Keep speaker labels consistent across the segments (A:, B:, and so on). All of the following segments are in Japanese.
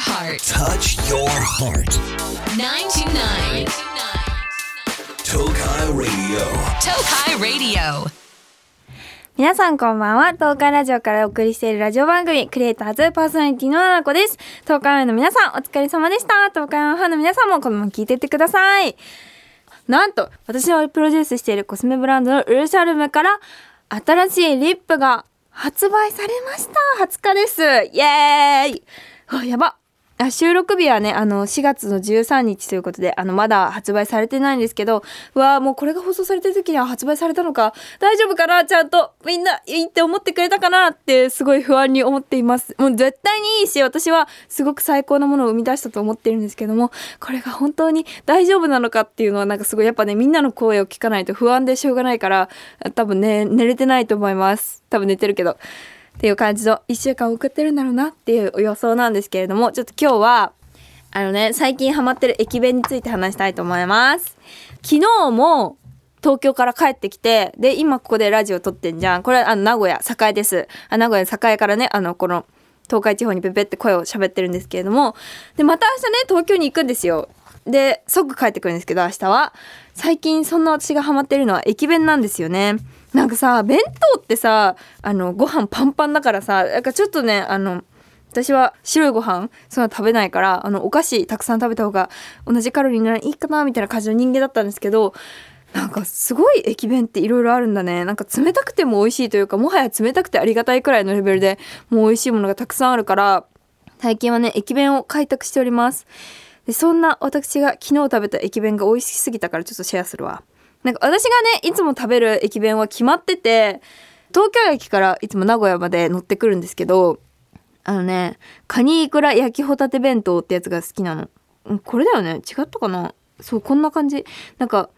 A: heart.
B: Touch your heart.
A: 929.
B: Tokai Radio.
A: Tokai Radio.
C: 皆さんこんばんは。東海ラジオからお送りしているラジオ番組、クリエイターズパーソナリティのななこです。東海オンの皆さん、お疲れ様でした。東海オンファンの皆さんもこのまま聞いていってください。なんと、私のプロデュースしているコスメブランドのウルシャルムから、新しいリップが発売されました。20日です。イエーイあ、やば。あ収録日はね、あの、4月の13日ということで、あの、まだ発売されてないんですけど、うわーもうこれが放送されてる時には発売されたのか、大丈夫かなちゃんと、みんないいって思ってくれたかなって、すごい不安に思っています。もう絶対にいいし、私はすごく最高なものを生み出したと思ってるんですけども、これが本当に大丈夫なのかっていうのは、なんかすごい、やっぱね、みんなの声を聞かないと不安でしょうがないから、多分ね、寝れてないと思います。多分寝てるけど。っていう感じの1週間送ってるんだろうなっていう予想なんですけれどもちょっと今日はあのね最近ハマってる駅弁について話したいと思います。昨日も東京から帰ってきてで今ここでラジオ撮ってんじゃん。これあの名古屋栄です。あ名古屋栄からねあのこの東海地方にペペって声を喋ってるんですけれども。でまた明日ね東京に行くんですよ。で即帰ってくるんですけど明日は。最近そんな私がハマってるのは駅弁なんですよね。なんかさ弁当ってさあのご飯パンパンだからさなんかちょっとねあの私は白いご飯そんな食べないからあのお菓子たくさん食べた方が同じカロリーならいいかなみたいな感じの人間だったんですけどなんかすごい駅弁っていろいろあるんだね。なんか冷たくても美味しいというかもはや冷たくてありがたいくらいのレベルでもう美味しいものがたくさんあるから最近はね駅弁を開拓しております。でそんな私が昨日食べた駅弁が美味しすぎたからちょっとシェアするわ。なんか私がねいつも食べる駅弁は決まってて東京駅からいつも名古屋まで乗ってくるんですけどあのねカニイクラ焼きホタテ弁当ってやつが好きなの。これだよね？違ったかな？そうこんな感じ。なんか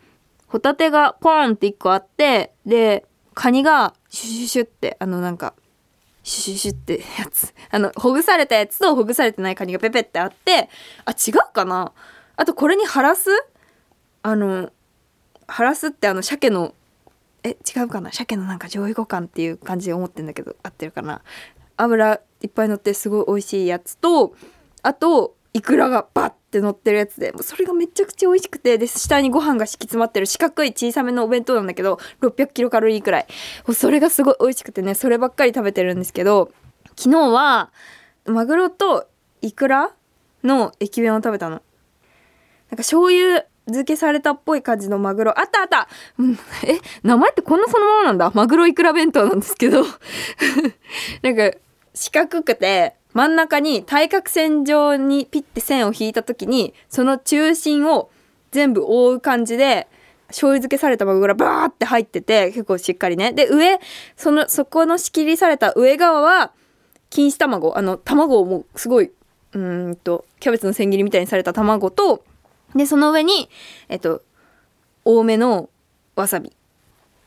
C: ホタテがポーンって1個あってでカニがシュシュシュってあのなんかシュシュシュってやつ。あのほぐされたやつとほぐされてないカニがペペってあってあ違うかな？あとこれにハラス？あのハラスってあの鮭のえ違うかな？鮭のなんか上位互換っていう感じで思ってんだけど合ってるかな？油いっぱい乗ってすごい美味しいやつとあとイクラがバッて乗ってるやつでもうそれがめちゃくちゃ美味しくてで下にご飯が敷き詰まってる四角い小さめのお弁当なんだけど600キロカロリーくらい。それがすごい美味しくてねそればっかり食べてるんですけど昨日はマグロとイクラの駅弁を食べたの。なんか醤油漬けされたっぽい感じのマグロ。あったあった、うん、え名前ってこんなそのままなんだ？マグロイクラ弁当なんですけど。なんか四角くて真ん中に対角線上にピッて線を引いた時にその中心を全部覆う感じで醤油漬けされたマグロがバーって入ってて結構しっかりね。で上そのそこの仕切りされた上側は錦糸卵あの卵をもうすごいうんとキャベツの千切りみたいにされた卵とでその上にえっと多めのわさび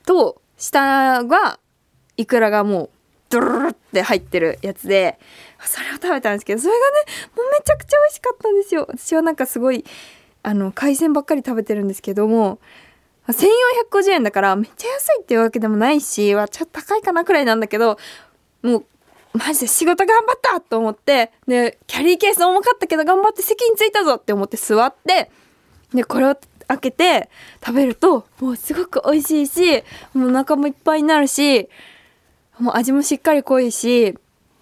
C: と下がイクラがもうドロロロって入ってるやつでそれを食べたんですけどそれがねもうめちゃくちゃ美味しかったんですよ。私はなんかすごいあの海鮮ばっかり食べてるんですけども1450円だからめっちゃ安いっていうわけでもないしはちょっと高いかなくらいなんだけどもうマジで仕事頑張ったと思ってでキャリーケース重かったけど頑張って席に着いたぞって思って座ってでこれを開けて食べるともうすごく美味しいしもうお腹もいっぱいになるしもう味もしっかり濃いし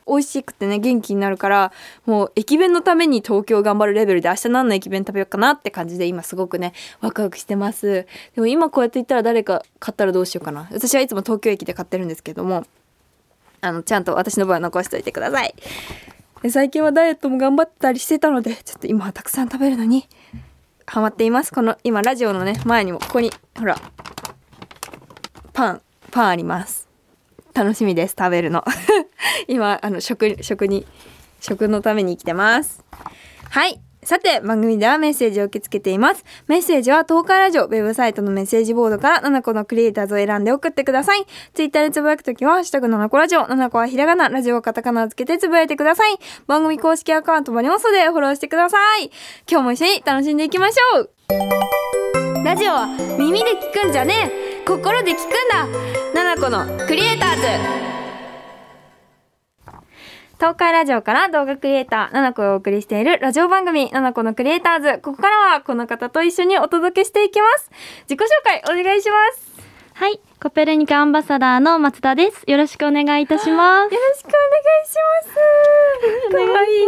C: 美味しくてね元気になるからもう駅弁のために東京頑張るレベルで明日何の駅弁食べようかなって感じで今すごくねワクワクしてます。でも今こうやって言ったら誰か買ったらどうしようかな。私はいつも東京駅で買ってるんですけどもあのちゃんと私の分は残しておいてください。で最近はダイエットも頑張ったりしてたのでちょっと今はたくさん食べるのにハマっています。この今ラジオのね前にもここにほらパンパンあります。楽しみです食べるの。今あの食食に食のために生きてます。はい。さて番組ではメッセージを受け付けています。メッセージは東海ラジオウェブサイトのメッセージボードから7個のクリエイターズを選んで送ってください。ツイッターでつぶやくときは「ハッシュタグ7個ラジオ」7個はひらがなラジオはカタカナをつけてつぶやいてください。番組公式アカウントもありますのでフォローしてください。今日も一緒に楽しんでいきましょう。ラジオは耳で聞くんじゃねえ。心で聞くんだ。七子のクリエイターズ。東海ラジオから動画クリエイター、ナナコをお送りしているラジオ番組、ナナコのクリエイターズ。ここからはこの方と一緒にお届けしていきます。自己紹介お願いします。
D: はい、コペルニカアンバサダーの松田です。よろしくお願いいたします。
C: よろしくお願いします。かわい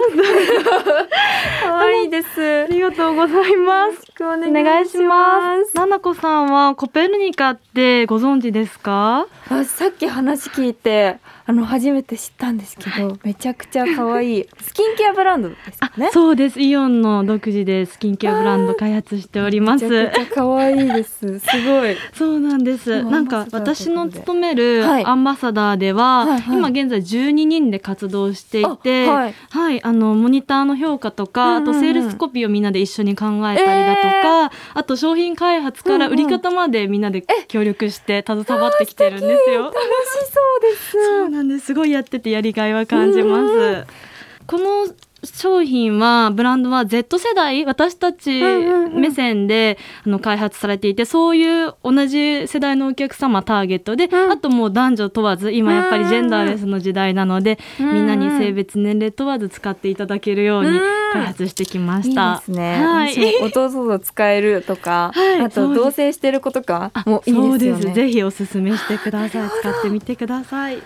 C: い。かわいいです。
D: ありがとうございます。
C: お
D: お願いします。ななこさんはコペルニカってご存知ですか？
C: あさっき話聞いてあの初めて知ったんですけど、めちゃくちゃ可愛い スキンケアブランドですかね。
D: そうです。イオンの独自でスキンケアブランド開発しております。
C: めちゃくちゃ可愛いです。すごい。
D: そうなんです。
C: うん
D: なんか私の勤める
C: はい
D: アンバサダーでは、
C: はいはい
D: 今現在12人で活動していて、
C: あ
D: は、
C: はいい
D: あのモニターの評価とか、
C: うんうんうん
D: あとセールスコピーをみんなで一緒に考えたりだとか、あと商品開発から売り方までみんなで協力して携わってきてるんですよ。
C: 楽しそうです。
D: なんです。すごいやっててやりがいは感じます。この商品はブランドは Z 世代私たち目線であの開発されていてそういう同じ世代のお客様ターゲットで、
C: うん。
D: あともう男女問わず今やっぱりジェンダーレスの時代なので、
C: うんうん
D: みんなに性別年齢問わず使っていただけるように
C: うん
D: 開発してきま
C: いい
D: した。
C: ですね。
D: はい。
C: 弟と使えるとか、
D: はい
C: あと同棲してる子とか
D: あ
C: もいいですよ
D: そう
C: ね。
D: です。ぜひおすすめしてください。使ってみてください。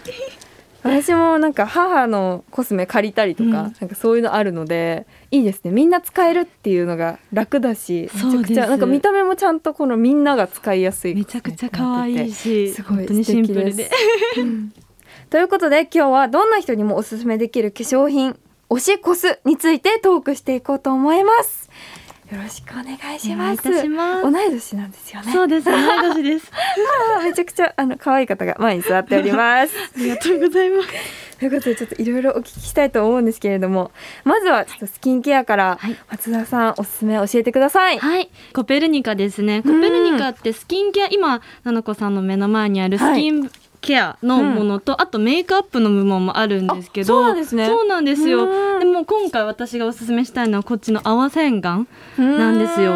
C: 私もなんか母のコスメ借りたりとか、
D: うん
C: なんかそういうのあるのでいいですねみんな使えるっていうのが楽だしめちゃくちゃなんか見た目もちゃんとこのみんなが使いやすい
D: めちゃくちゃ可愛いし、
C: すごい
D: 本当にシンプルで
C: 素敵で。ということで今日はどんな人にもおすすめできる化粧品推しコスについてトークしていこうと思いますよろしくお願いします
D: お願いいたします
C: 同い年なんですよね
D: そうです。同い年です。
C: めちゃくちゃあの可愛い方が前に座っております
D: ありがとうございます。
C: ということでちょっといろいろお聞きしたいと思うんですけれどもまずはちょっとスキンケアから
D: はい
C: 松田さんおすすめ教えてください。
D: はい、コペルニカですね。コペルニカってスキンケア、今、ななこさんの目の前にあるスキンケアのものと、あとメイクアップの部門もあるんですけど、
C: あそうなんですね。
D: そうなんですよ。
C: うん。
D: でも今回私がおすすめしたいのはこっちの泡洗顔なんですよ。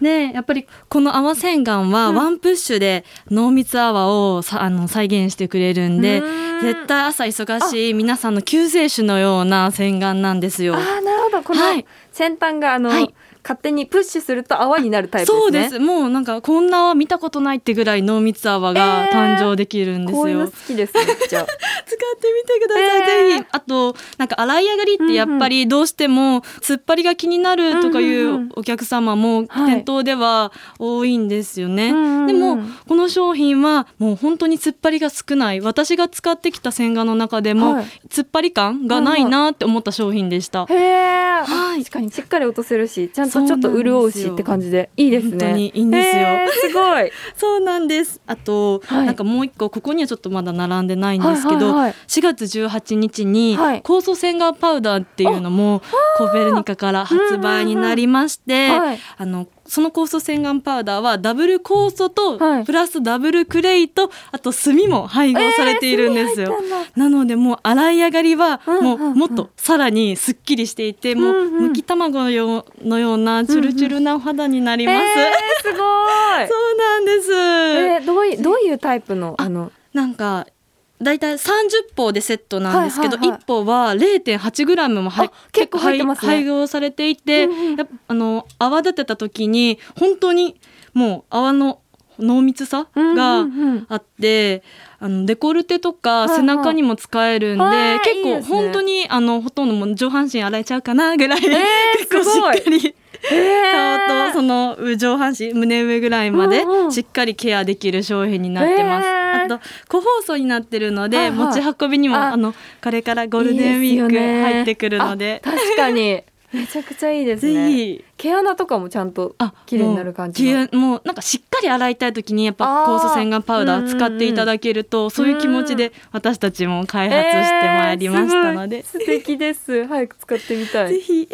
D: で、やっぱりこの泡洗顔はワンプッシュで濃密泡をさあの再現してくれるんで、
C: うん。
D: 絶対朝忙しい皆さんの救世主のような洗顔なんですよ。
C: あーなるほど。この
D: はい。
C: 先端があの、
D: はい
C: 勝手にプッシュすると泡になるタイプですね。
D: そうです。もうなんかこんな泡見たことないってぐらい濃密泡が
C: えー
D: 誕生できるんですよ。
C: こういうの好きですめっちゃ。
D: 使ってみてください、
C: えー
D: ぜひ。あと、なんか洗い上がりってやっぱりどうしても突っ張りが気になるとかい
C: んう
D: お客様も
C: はい
D: 店頭では多いんですよね。でも、この商品はもう本当に突っ張りが少ない。私が使ってきた洗顔の中でも、
C: はい
D: 突っ張り感がないなって思った商品でした。はい
C: 確かにしっかり落とせるしちゃんとちょっと潤うしって感じで。いいですね。
D: 本当にいいんですよ。
C: へーすごい。
D: そうなんです。あと、
C: はい。
D: なんかもう一個ここにはちょっとまだ並んでないんですけど、
C: はいはいはい。
D: 4月18日に
C: はい。
D: 酵素洗顔パウダーっていうのもコペルニカから発売になりまして、あのその酵素洗顔パウダーはダブル酵素と
C: はい
D: プラスダブルクレイとあと炭も配合されているんですよ。
C: えー
D: なのでもう洗い上がりは
C: うんうんうん
D: もうもっとさらにすっきりしていて、もう
C: うんうん
D: むき卵のようのようなチュルチュルなお肌になります。
C: えー、すごい。
D: そうなんです。
C: えー、どういうどういうタイプのあの？
D: なんかだいたい30歩でセットなんですけど、
C: はいはいはい。
D: 1歩は 0.8g もは
C: 結構入ってますね。
D: 配合されていて、
C: う
D: あの泡立てた時に本当にもう泡の濃密さ
C: うん
D: が
C: うんうん。
D: あって、あのデコルテとか背中にも使えるんで、
C: はい
D: 結構
C: いいですね。
D: 本当にあのほとんどもう上半身洗えちゃうかなぐらい、
C: ー
D: 結構しっかり
C: え
D: 顔とその上半身胸上ぐらいまでしっかりケアできる商品になってます。あと個包装になってるので、持ち運びにも
C: あ
D: あのこれからゴールデンウィーク入ってくるので。
C: あ確かに。めちゃくちゃいいですね。毛穴とかもちゃんと
D: あ
C: 綺麗になる感じの。
D: もう毛もうなんかしっかり洗いたい時にやっぱ酵素洗顔パウダー使っていただけると、そういう気持ちで私たちも開発してまいりましたので、
C: えー素敵です。早く使ってみたい。
D: ぜひ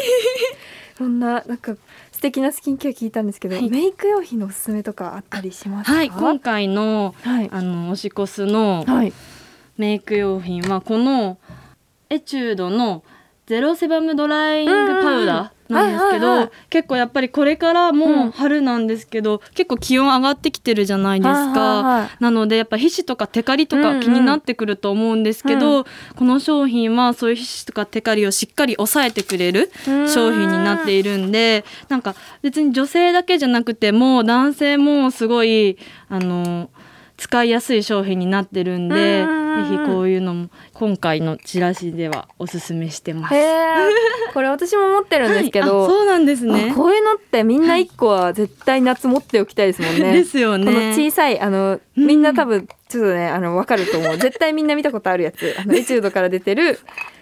C: そんななんか素敵なスキンケア聞いたんですけど、
D: はい。
C: メイク用品のおすすめとかあったりしますか？
D: はい今回の
C: はい。
D: あのオシコスの
C: はい。
D: メイク用品はこのエチュードのゼロセバムドライイングパウダーなんですけど、結構やっぱりこれから
C: うん。
D: もう春なんですけど、結構気温上がってきてるじゃないですか、なのでやっぱ皮脂とかテカリと
C: うんうん。
D: か気になってくると思うんですけど、この商品はそういう皮脂とかテカリをしっかり抑えてくれる商品になっているんでなんか別に女性だけじゃなくても男性もすごいあの使いやすい商品になってるんで、
C: うんうんうん
D: ぜひこういうのも今回のチラシではおすすめしてます。
C: これ私も持ってるんですけ
D: はいそうなんですね
C: あ。こういうのってみんな一個は絶対夏持っておきたいですもんね。
D: ですよね。
C: この小さいあの
D: うん
C: みんな多分ちょっとねあのわかると思う絶対みんな見たことあるやつあのエチュードから出てるあ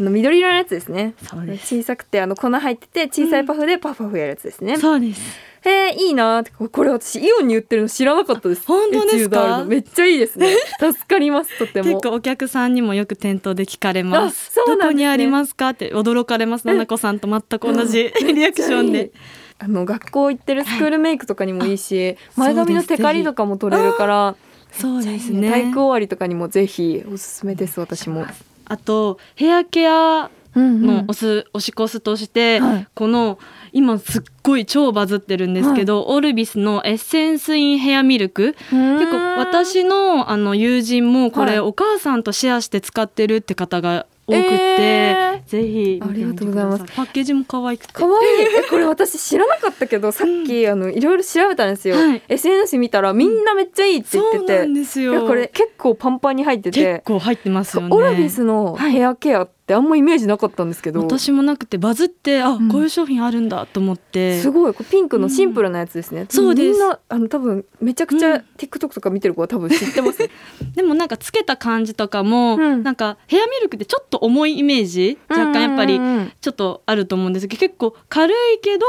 C: の緑色のやつですね。
D: そうです。
C: 小さくてあの粉入ってて小さいパフでパフパフやるやつですね、
D: そうです。
C: へえいいな。これ私イオンに売ってるの知らなかったです。
D: 本当ですか？
C: めっちゃいいですね。助かりますとても。
D: 結構お客さんにもよく店頭で聞かれます。
C: あそうね。
D: どこにありますか？って驚かれます。ななこさんと全く同じ リアクションで。
C: あの学校行ってるスクールメイクとかにもいいし、
D: あ
C: 前髪のテカリとかも取れるから
D: そうですね。
C: 体育終わりとかにもぜひおすすめです私も。
D: あとヘアケア
C: うん
D: のおす、おしこすとして、
C: はい。
D: この今すっごい超バズってるんですけど、オルビスのエッセンスインヘアミルク。結構私のあの友人もこれ、
C: はい。
D: お母さんとシェアして使ってるって方が多くって、
C: え
D: ぜひ
C: ありがとうございます。
D: パッケージも可愛くて。
C: 可愛い。えこれ私知らなかったけどさっき、あのいろいろ調べたんですよ、
D: はい。
C: SNS 見たらみんなめっちゃいいって言ってて、
D: そうなんですよ。
C: いやこれ結構パンパンに入って
D: 結
C: て
D: 構入ってますよね。
C: オルビスのヘアケアってあんまイメージなかったんですけど、
D: 私もなくてバズってあ、
C: ん。
D: こういう商品あるんだと思って。
C: すごい。ピンクのシンプルなやつですね、
D: そうです。
C: みんなあの多分めちゃくちゃ
D: うん。
C: TikTok とか見てる子は多分知ってます、
D: でもなんかつけた感じとかも、
C: うん。
D: なんかヘアミルクってちょっと重いイメージ若干やっぱり
C: うんうんうん
D: ちょっとあると思うんですけど結構軽いけど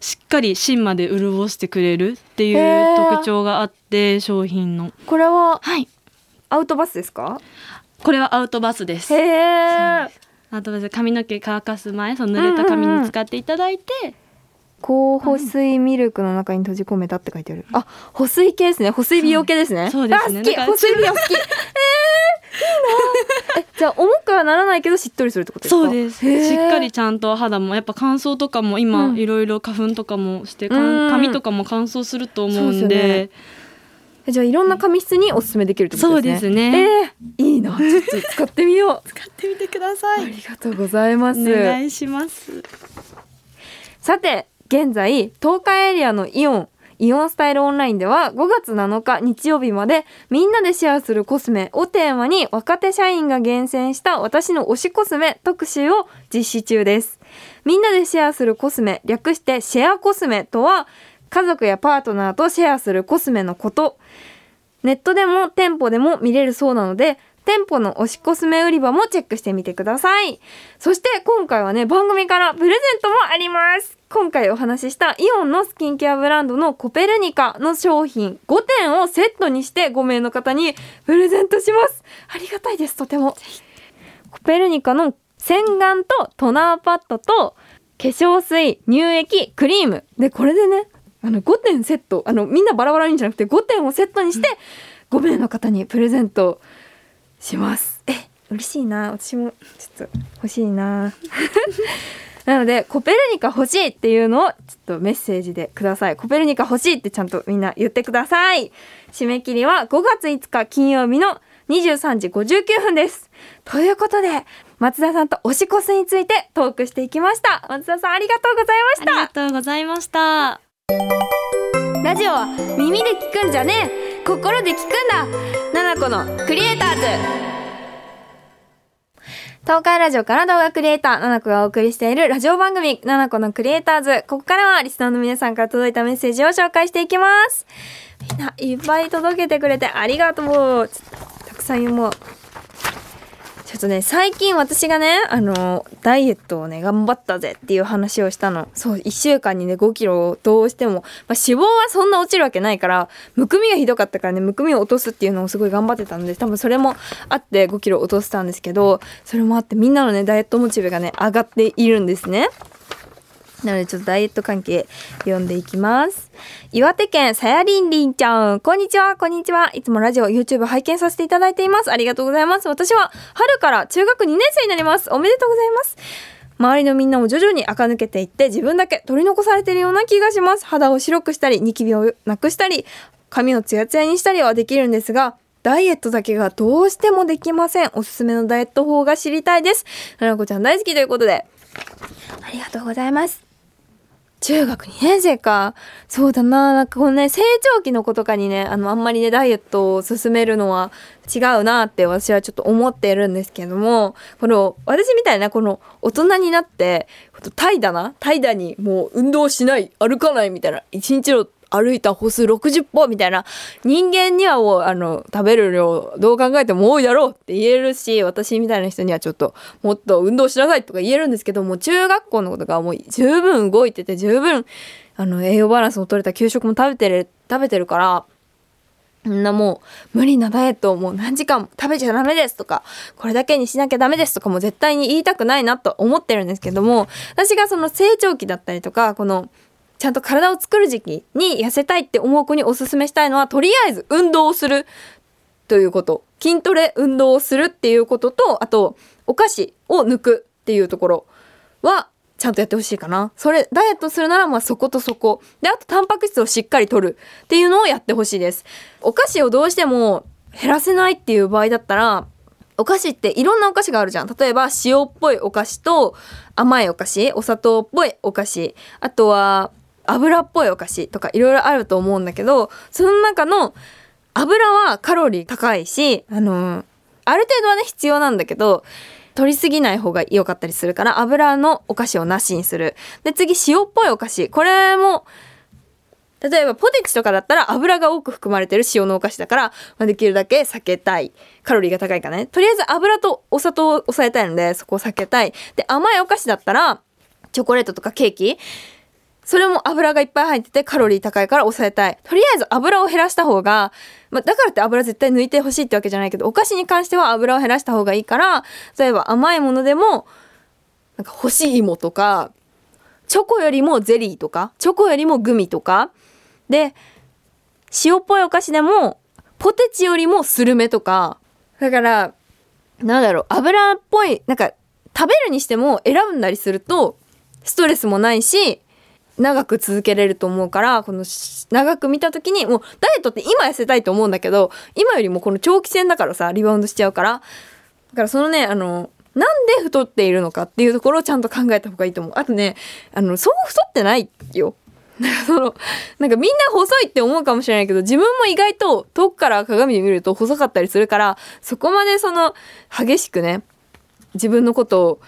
D: しっかり芯まで潤してくれるってい
C: へ
D: う
C: ー。
D: 特徴があって商品の。
C: これは
D: はい。
C: アウトバスですか？
D: これはアウトバスです
C: へえ
D: アウトバス髪の毛乾かす前その濡れた髪に使っていただいて、
C: 高保水ミルクの中に閉じ込めたって書いてある。あ、保水系ですね。保水美容系ですね。
D: そうですね
C: 保水美容好き。えー、いいな。え、じゃあ重くはならないけどしっとりするってことですか？
D: そうですしっかりちゃんと肌もやっぱ乾燥とかも今
C: うん
D: いろいろ花粉とかもして、髪とかも乾燥すると思うん
C: でじゃあいろんな髪質におすすめできるってことですね。
D: そうですね
C: えー、い。ちょっと使ってみよう。
D: 使ってみてくださ
C: ありがとうございます。
D: お願いします
C: さて現在東海エリアのイオンイオンスタイルオンラインでは5月7日日曜日までみんなでシェアするコスメをテーマに若手社員が厳選した私の推しコスメ特集を実施中ですみんなでシェアするコスメ略してシェアコスメとは家族やパートナーとシェアするコスメのことネットでも店舗でも見れるそうなので店舗の推しコスメ売り場もチェックしてみてください。そして今回はね番組からプレゼントもあります。今回お話ししたイオンのスキンケアブランドのコペルニカの商品5点をセットにして5名の方にプレゼントします。ありがたいですとても。コペルニカの洗顔とトナーパッドと化粧水乳液クリーム。でこれでねあの5点セットあのみんなバラバラにじゃなくて5点をセットにして5名の方にプレゼントします。え嬉しいな。私もちょっと欲しいな。なのでコペルニカ欲しいっていうのをちょっとメッセージでください。コペルニカ欲しいってちゃんとみんな言ってください。締め切りは5月5日金曜日の23時59分です。ということで松田さんと推しコスについてトークしていきました。松田さんありがとうございま
D: ありが
C: した
D: とうございました。
C: ラジオは耳で聞くんじゃねえ。心で聞くんだナナコのクリエイターズ東海ラジオから動画クリエイター、ナナコがお送りしているラジオ番組、ナナコのクリエイターズ。ここからはリスナーの皆さんから届いたメッセージを紹介していきます。みんないっぱい届けてくれてありがとう。たくさん読もう。ちょっとね、最近私がね、あの、ダイエットをね、頑張ったぜっていう話をしたの。そう、1週間にね、5キロをどうしても、まあ、脂肪はそんな落ちるわけないから、むくみがひどかったからね、むくみを落とすっていうのをすごい頑張ってたので、多分それもあって5キロ落としたんですけど、それもあってみんなのね、ダイエットモチベがね、上がっているんですね。なのでちょっとダイエット関係読んでいきます。岩手県さやりんりんちゃん。こんにちは、こんにちは。いつもラジオ、YouTube 拝見させていただいています。ありがとうございます。私は春から中学2年生になります。おめでとうございます。周りのみんなも徐々に垢抜けていって自分だけ取り残されているような気がします。肌を白くしたり、ニキビをなくしたり、髪をツヤツヤにしたりはできるんですが、ダイエットだけがどうしてもできません。おすすめのダイエット法が知りたいです。ななこちゃん大好きということで、ありがとうございます。中学2年生か。そうだな。なんかこのね、成長期の子とかにね、あの、あんまりね、ダイエットを進めるのは違うなって私はちょっと思っているんですけども、この、私みたいなこの大人になって、怠惰な怠惰にもう運動しない、歩かないみたいな、一日の歩いた歩数60歩みたいな人間にはもうあの食べる量どう考えても多いだろうって言えるし私みたいな人にはちょっともっと運動しなさいとか言えるんですけども中学校のことがもう十分動いてて十分あの栄養バランスの取れた給食も食べてる食べてるからみんなもう無理なダイエットをもう何時間食べちゃダメですとかこれだけにしなきゃダメですとかも絶対に言いたくないなと思ってるんですけども私がその成長期だったりとかこのちゃんと体を作る時期に痩せたいって思う子におすすめしたいのはとりあえず運動をするということ。筋トレ運動をするっていうこととあとお菓子を抜くっていうところはちゃんとやってほしいかな。それダイエットするならまあそことそこ。であとタンパク質をしっかりとるっていうのをやってほしいです。お菓子をどうしても減らせないっていう場合だったらお菓子っていろんなお菓子があるじゃん。例えば塩っぽいお菓子と甘いお菓子、お砂糖っぽいお菓子、あとは油っぽいお菓子とかいろいろあると思うんだけど、その中の油はカロリー高いし、あのある程度はね必要なんだけど、取りすぎない方が良かったりするから油のお菓子をなしにする。で次塩っぽいお菓子。これも例えばポテチとかだったら油が多く含まれてる塩のお菓子だから、まあ、できるだけ避けたい。カロリーが高いからね。とりあえず油とお砂糖を抑えたいので、そこを避けたい。で、甘いお菓子だったら、チョコレートとかケーキそれも油がいっぱい入っててカロリー高いから抑えたい。とりあえず油を減らした方が、まあ、だからって油絶対抜いてほしいってわけじゃないけど、お菓子に関しては油を減らした方がいいから、例えば甘いものでも、なんか干し芋とか、チョコよりもゼリーとか、チョコよりもグミとか、で、塩っぽいお菓子でも、ポテチよりもスルメとか、だから、なんだろう、油っぽい、なんか、食べるにしても選んだりすると、ストレスもないし、長く続けれると思うから、この長く見た時に、もうダイエットって今痩せたいと思うんだけど、今よりもこの長期戦だからさ、リバウンドしちゃうから。だからそのね、あの、なんで太っているのかっていうところをちゃんと考えた方がいいと思う。あとね、あの、そう太ってないよ。なんかその、なんかみんな細いって思うかもしれないけど、自分も意外と遠くから鏡で見ると細かったりするから、そこまでその、激しくね、自分のことを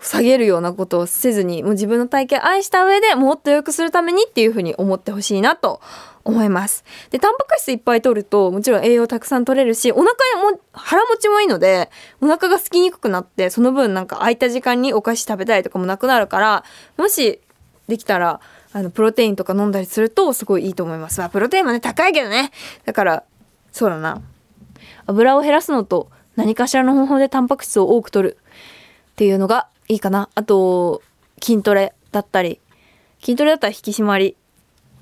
C: 下げるようなことをせずに、もう自分の体型を愛した上でもっと良くするためにっていうふうに思ってほしいなと思います。で、タンパク質いっぱい取ると、もちろん栄養たくさん取れるし、お腹も、腹持ちもいいので、お腹が空きにくくなって、その分なんか空いた時間にお菓子食べたりとかもなくなるから、もしできたら、あの、プロテインとか飲んだりするとすごいいいと思います。まあ、プロテインもね、高いけどね。だから、そうだな。油を減らすのと、何かしらの方法でタンパク質を多く取るっていうのがいいかな。あと、筋トレだったり、筋トレだったら引き締まり、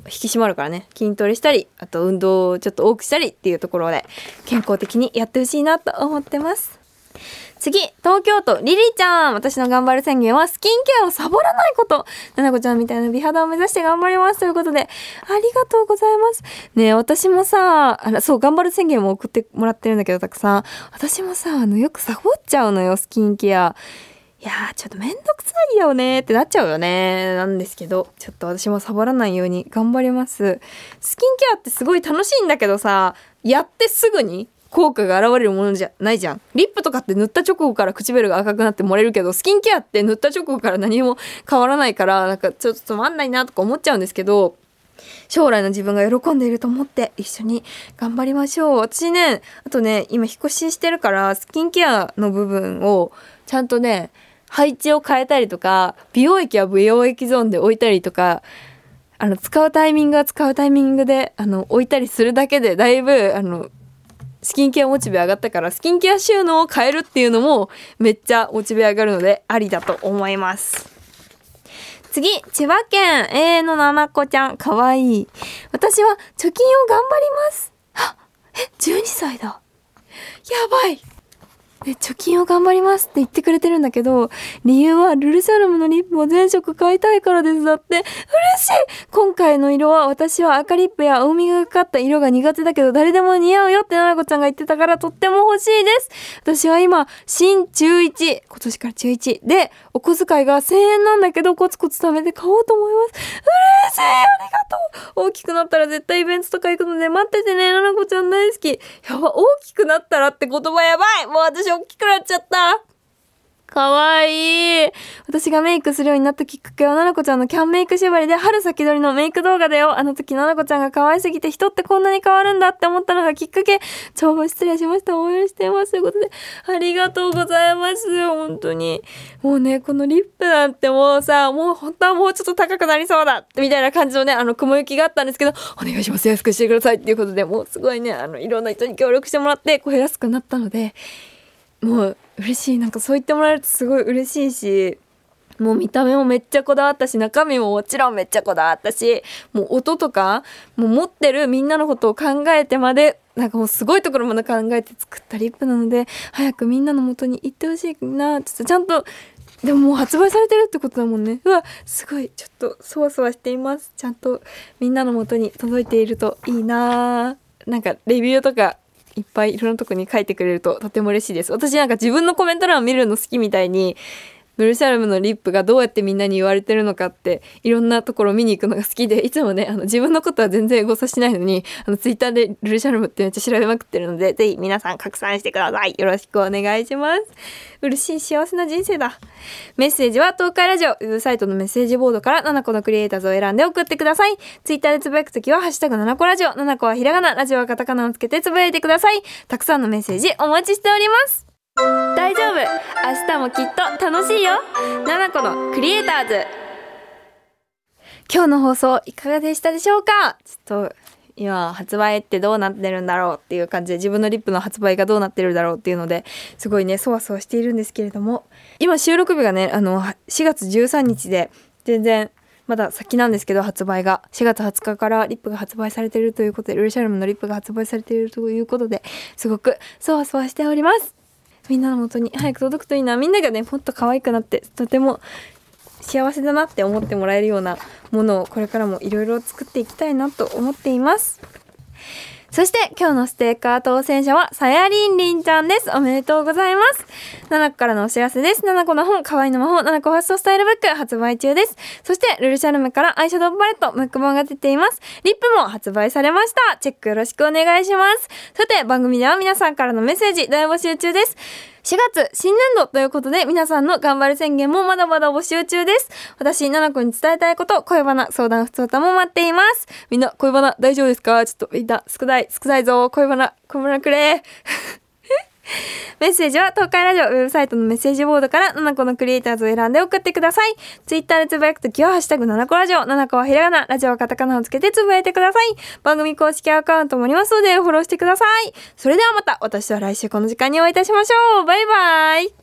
C: 引き締まるからね。筋トレしたり、あと運動をちょっと多くしたりっていうところで、健康的にやってほしいなと思ってます。次、東京都、リリちゃん。私の頑張る宣言は、スキンケアをサボらないこと。ななこちゃんみたいな美肌を目指して頑張ります。ということで、ありがとうございます。ねえ私もさ、あら、そう、頑張る宣言も送ってもらってるんだけど、たくさん。私もさ、あの、よくサボっちゃうのよ、スキンケア。いやー、ちょっとめんどくさいよねってなっちゃうよね。なんですけど、ちょっと私もサボらないように頑張ります。スキンケアってすごい楽しいんだけどさ、やってすぐに効果が現れるものじゃないじゃん。リップとかって塗った直後から唇が赤くなって漏れるけど、スキンケアって塗った直後から何も変わらないから、なんかちょっとつまんないなとか思っちゃうんですけど、将来の自分が喜んでいると思って一緒に頑張りましょう。私ね、あとね、今引っ越ししてるから、スキンケアの部分をちゃんとね、配置を変えたりとか、美容液は美容液ゾーンで置いたりとか、あの、使うタイミングは使うタイミングで、あの、置いたりするだけで、だいぶ、あの、スキンケアモチベ上がったから、スキンケア収納を変えるっていうのも、めっちゃモチベ上がるので、ありだと思います。次、千葉県永遠のななこちゃん、かわいい。私は貯金を頑張ります。あ、え、12歳だ。やばい。で貯金を頑張りますって言ってくれてるんだけど、理由はルルシャルムのリップを全色買いたいからです。だって、嬉しい今回の色は私は赤リップや青みがかった色が苦手だけど誰でも似合うよってななこちゃんが言ってたからとっても欲しいです。私は今、新中1、今年から中1で、お小遣いが1000円なんだけどコツコツ貯めて買おうと思います。嬉しいありがとう大きくなったら絶対イベントとか行くので待っててね、ななこちゃん大好き。やば、大きくなったらって言葉やばいもう私大きくなっちゃったかわいい。私がメイクするようになったきっかけは、ななこちゃんのキャンメイク縛りで春先取りのメイク動画だよ。あの時、ななこちゃんが可愛すぎて人ってこんなに変わるんだって思ったのがきっかけ。長文失礼しました。応援しています。ということで、ありがとうございます。本当に。もうね、このリップなんてもうさ、もう本当はもうちょっと高くなりそうだみたいな感じのね、あの、雲行きがあったんですけど、お願いします。安くしてくださいっていうことで、もうすごいね、あの、いろんな人に協力してもらって、こう安くなったので、もう嬉しい。なんかそう言ってもらえるとすごい嬉しいしもう見た目もめっちゃこだわったし中身ももちろんめっちゃこだわったしもう音とかもう持ってるみんなのことを考えてまでなんかもうすごいところまで考えて作ったリップなので早くみんなの元に行ってほしいなちょっとちゃんとでももう発売されてるってことだもんね。うわすごい。ちょっとそわそわしています。ちゃんとみんなの元に届いているといいななんかレビューとかいっぱいいろんなとこに書いてくれるととても嬉しいです。私なんか自分のコメント欄を見るの好きみたいに、ブルシャルムのリップがどうやってみんなに言われてるのかっていろんなところ見に行くのが好きでいつもねあの自分のことは全然エゴサしないのに あのツイッターでルルシャルムってめっちゃ調べまくってるのでぜひ皆さん拡散してくださいよろしくお願いします嬉しい幸せな人生だ。メッセージは東海ラジオウェブサイトのメッセージボードから7個のクリエイターズを選んで送ってください。ツイッターでつぶやくときはハッシュタグ7個ラジオ7個はひらがなラジオはカタカナをつけてつぶやいてください。たくさんのメッセージお待ちしております。大丈夫。明日もきっと楽しいよ。7個のクリエイターズ。今日の放送いかがでしたでしょうか？ちょっと今発売ってどうなってるんだろうっていう感じで自分のリップの発売がどうなってるだろうっていうのですごいねそわそわしているんですけれども。今収録日がねあの4月13日で全然まだ先なんですけど発売が。4月20日からリップが発売されているということでルルシャルムのリップが発売されているということですごくそわそわしております。みんなの元に早く届くといいな。みんながねもっと可愛くなってとても幸せだなって思ってもらえるようなものをこれからもいろいろ作っていきたいなと思っています。そして今日のステッカー当選者はさやりんりんちゃんです。おめでとうございます。7個からのお知らせです。7個の本、可愛いの魔法、7個ファッションスタイルブック発売中です。そして、ルルシャルムからアイシャドウパレット、ムック本が出ています。リップも発売されました。チェックよろしくお願いします。さて、番組では皆さんからのメッセージ大募集中です。4月新年度ということで皆さんの頑張る宣言もまだまだ募集中です。私、奈々子に伝えたいこと、恋バナ、相談、普通歌も待っています。みんな、恋バナ大丈夫ですか？ちょっとみんな少ない、少ないぞ。恋バナ、恋バナくれ。メッセージは東海ラジオウェブサイトのメッセージボードから7個のクリエイターズを選んで送ってください。ツイッターでつぶやくときはハッシュタグ7個ラジオ、7個はひらがな、ラジオはカタカナをつけてつぶやいてください。番組公式アカウントもありますのでフォローしてください。それではまた私とは来週この時間にお会いいたしましょう。バイバイ。